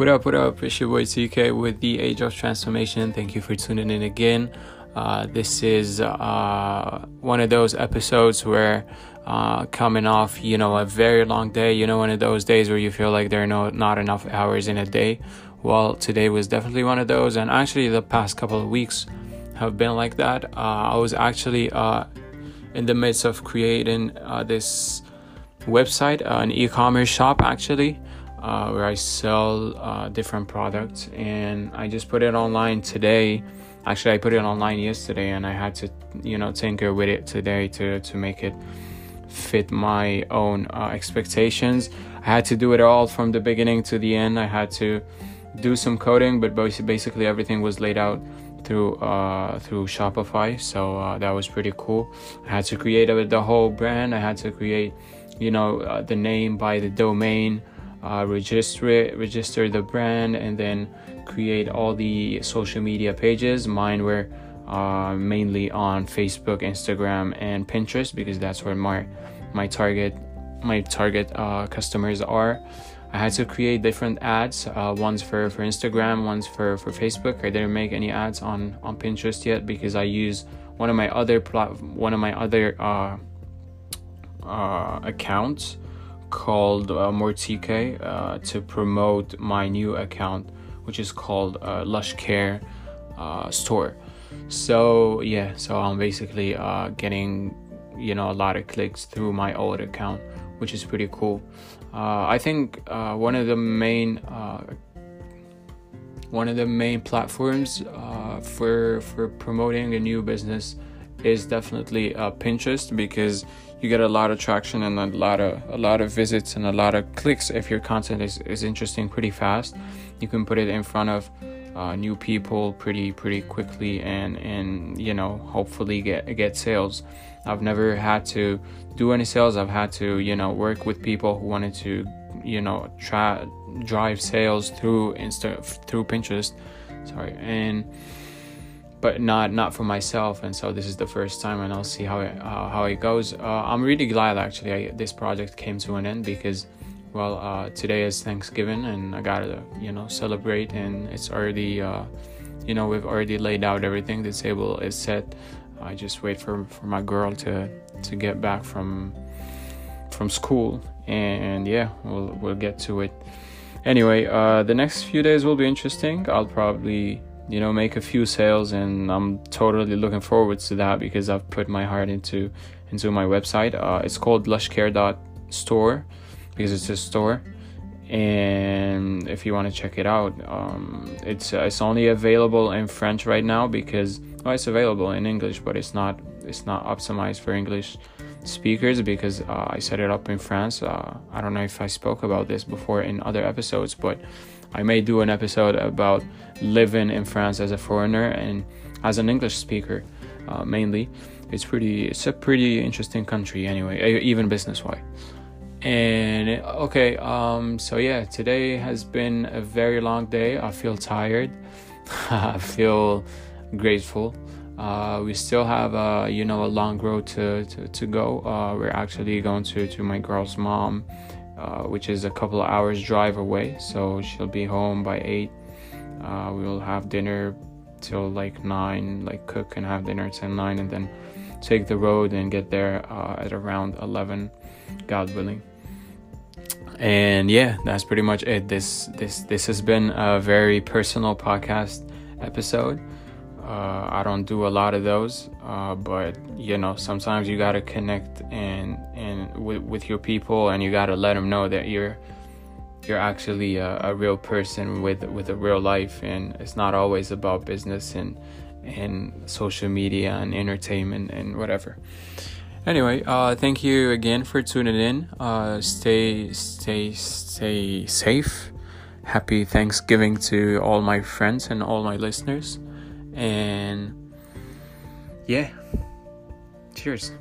What up, what up? It's your boy TK with the Age of Transformation. Thank you for tuning in again. Uh, this is uh, one of those episodes where uh, coming off, you know, a very long day, you know, one of those days where you feel like there are no, not enough hours in a day. Well, today was definitely one of those, and actually, the past couple of weeks have been like that. Uh, I was actually uh, in the midst of creating uh, this website, an e commerce shop, actually uh, where I sell uh, different products, and I just put it online today. Actually, I put it online yesterday, and I had to, you know, tinker with it today to to make it fit my own uh, expectations. I had to do it all from the beginning to the end. I had to do some coding, but basically everything was laid out through uh, through Shopify, so uh, that was pretty cool. I had to create the whole brand. I had to create, you know, uh, the name by the domain uh, register it, register the brand, and then create all the social media pages. Mine were uh, mainly on Facebook, Instagram, and Pinterest because that's where my my target my target uh, customers are. I had to create different ads, uh, ones for, for Instagram, ones for, for Facebook. I didn't make any ads on, on Pinterest yet because I use one of my other plat- one of my other uh, uh, accounts called uh, Mortike uh, to promote my new account, which is called uh, Lush Care uh, Store. So yeah, so I'm basically uh, getting you know a lot of clicks through my old account, which is pretty cool. Uh, I think uh, one of the main one of the main platforms for for promoting a new business is definitely a Pinterest because you get a lot of traction and a lot of a lot of visits and a lot of clicks if your content is, is interesting pretty fast. You can put it in front of uh, new people pretty pretty quickly and and you know hopefully get get sales. I've never had to do any sales. I've had to you know work with people who wanted to you know try drive sales through insta through pinterest. Sorry. And but not not for myself. And so this is the first time and i'll see how it uh, how it goes. Uh, i'm really glad actually I, this project came to an end because well uh, today is thanksgiving and i gotta you know celebrate. And it's already uh, you know we've already laid out everything. The table is set. I just wait for for my girl to to get back from from school. And yeah we'll we'll get to it. Anyway uh, the next few days will be interesting. I'll probably you know make a few sales and i'm totally looking forward to that because i've put my heart into into my website. Uh, it's called lushcare.store because it's a store. And if you want to check it out um, it's uh, it's only available in french right now because well, it's available in english but it's not it's not optimized for english speakers because uh, i set it up in france uh, i don't know if i spoke about this before in other episodes but I may do an episode about living in France as a foreigner and as an English speaker, uh, mainly. It's pretty. It's a pretty interesting country anyway, even business wise. And okay, um, so yeah, today has been a very long day. I feel tired. I feel grateful. Uh, we still have uh, you know a long road to to, to go. Uh, we're actually going to to my girl's mom uh, which is a couple of hours drive away. So she'll be home by eight. Uh, we will have dinner till like nine, like cook and have dinner till nine, and then take the road and get there uh, at around eleven, God willing. And yeah, that's pretty much it. This this this has been a very personal podcast episode. Uh, I don't do a lot of those, uh, but you know sometimes you gotta connect and and with, with your people, and you gotta let them know that you're you're actually a, a, real person with with a real life, and it's not always about business and and social media and entertainment and whatever. Anyway, uh, thank you again for tuning in. Uh, stay stay stay safe. Happy Thanksgiving to all my friends and all my listeners. And yeah, cheers.